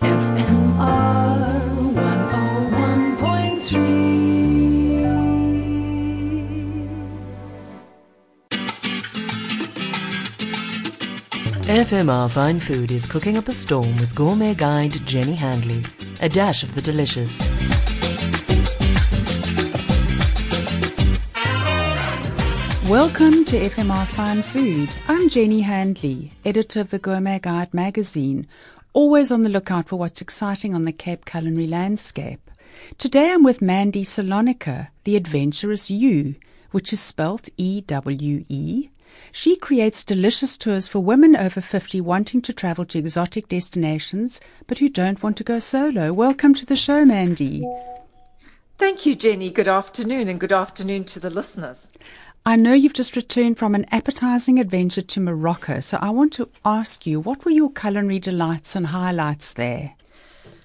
FMR 101.3. FMR Fine Food is cooking up a storm with gourmet guide Jenny Handley. A dash of the delicious. Welcome to FMR Fine Food. I'm Jenny Handley, editor of the Gourmet Guide magazine, always on the lookout for what's exciting on the Cape culinary landscape. Today I'm with Mandy Salonika, the adventurous Ewe, which is spelt E-W-E. She creates delicious tours for women over 50 wanting to travel to exotic destinations, but who don't want to go solo. Welcome to the show, Mandy. Thank you, Jenny. Good afternoon, and good afternoon to the listeners. I know you've just returned from an appetizing adventure to Morocco, so I want to ask you, what were your culinary delights and highlights there?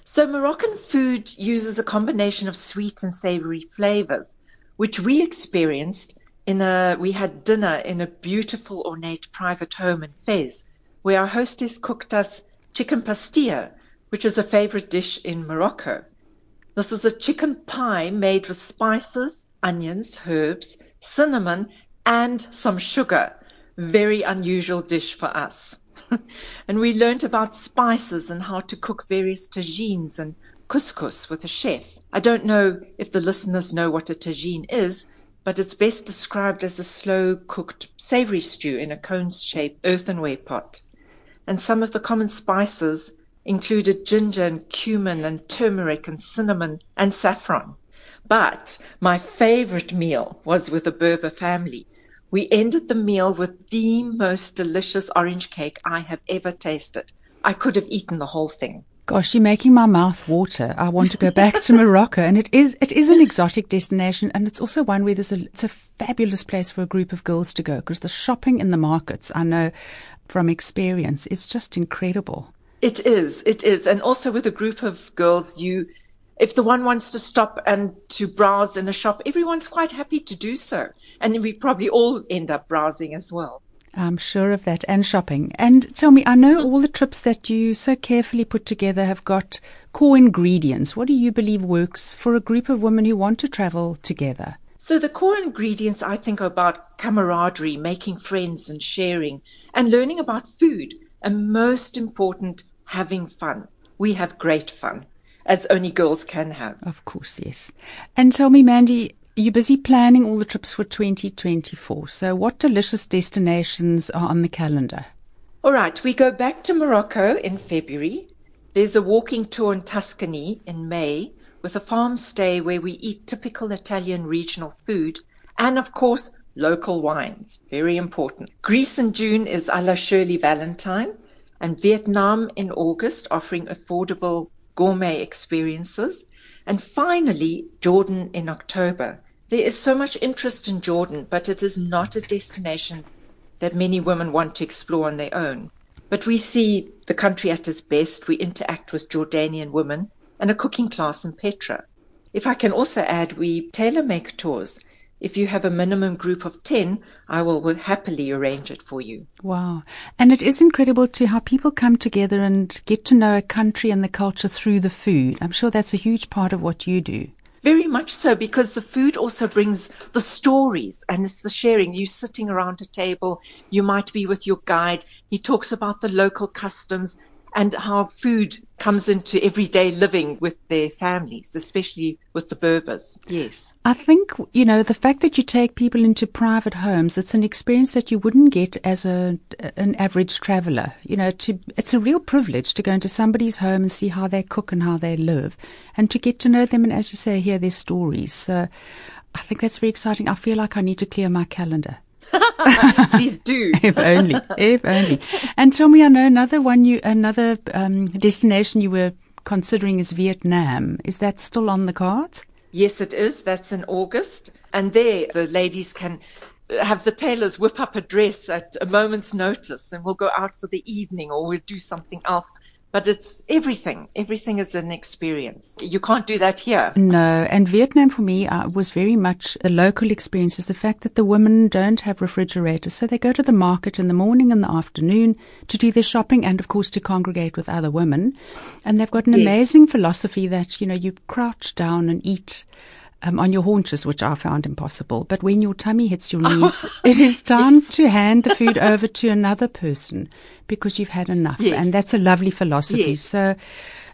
So, Moroccan food uses a combination of sweet and savory flavors, which we experienced in a, we had dinner in a beautiful ornate private home in Fez, where our hostess cooked us chicken pastilla, which is a favorite dish in Morocco. This is a chicken pie made with spices, onions, herbs, cinnamon, and some sugar. Very unusual dish for us. and we learnt about spices and how to cook various tagines and couscous with a chef. I don't know if the listeners know what a tagine is, but it's best described as a slow cooked savory stew in a cone shaped earthenware pot. And some of the common spices included ginger and cumin and turmeric and cinnamon and saffron. But my favorite meal was with the Berber family. We ended the meal with the most delicious orange cake I have ever tasted. I could have eaten the whole thing. Gosh, you're making my mouth water. I want to go back to Morocco, and it is it is an exotic destination, and it's also one where there's a it's a fabulous place for a group of girls to go because the shopping in the markets, I know from experience, is just incredible. It is, it is, and also with a group of girls, you if the one wants to stop and to browse in a shop, everyone's quite happy to do so. And we probably all end up browsing as well. I'm sure of that, and shopping. And tell me, I know mm. all the trips that you so carefully put together have got core ingredients. What do you believe works for a group of women who want to travel together? So, the core ingredients I think are about camaraderie, making friends and sharing, and learning about food. And most important, having fun. We have great fun as only girls can have. Of course, yes. And tell me, Mandy, you're busy planning all the trips for 2024. So, what delicious destinations are on the calendar? All right, we go back to Morocco in February. There's a walking tour in Tuscany in May with a farm stay where we eat typical Italian regional food and, of course, local wines. Very important. Greece in June is a la Shirley Valentine and Vietnam in August offering affordable gourmet experiences. And finally, Jordan in October. There is so much interest in Jordan, but it is not a destination that many women want to explore on their own. But we see the country at its best. We interact with Jordanian women and a cooking class in Petra. If I can also add, we tailor make tours. If you have a minimum group of 10, I will, will happily arrange it for you. Wow. And it is incredible to how people come together and get to know a country and the culture through the food. I'm sure that's a huge part of what you do. Very much so, because the food also brings the stories and it's the sharing. You sitting around a table, you might be with your guide. He talks about the local customs and how food comes into everyday living with their families, especially with the Berbers. Yes. I think, you know, the fact that you take people into private homes, it's an experience that you wouldn't get as a, an average traveler. You know, to, it's a real privilege to go into somebody's home and see how they cook and how they live and to get to know them and, as you say, hear their stories. So I think that's very exciting. I feel like I need to clear my calendar. Please do. if only, if only. And tell me, I know another one you, another um, destination you were considering is Vietnam. Is that still on the cards? Yes, it is. That's in August. And there the ladies can have the tailors whip up a dress at a moment's notice and we'll go out for the evening or we'll do something else. But it's everything. Everything is an experience. You can't do that here. No, and Vietnam for me uh, was very much a local experience. Is the fact that the women don't have refrigerators, so they go to the market in the morning and the afternoon to do their shopping, and of course to congregate with other women. And they've got an yes. amazing philosophy that you know you crouch down and eat um, on your haunches, which I found impossible. But when your tummy hits your knees, it is time yes. to hand the food over to another person because you've had enough. Yes. And that's a lovely philosophy. Yes. So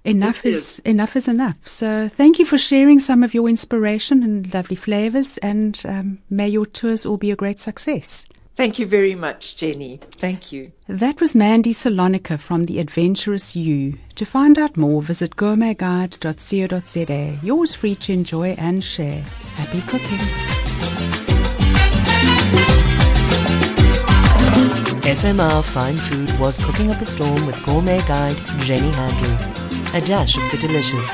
enough is, is, enough is enough. So thank you for sharing some of your inspiration and lovely flavors and um, may your tours all be a great success. Thank you very much, Jenny. Thank you. That was Mandy Salonika from The Adventurous Ewe. To find out more, visit gourmetguide.co.za. Yours free to enjoy and share. Happy cooking. FMR Fine Food was cooking up a storm with gourmet guide Jenny Handley. A dash of the delicious.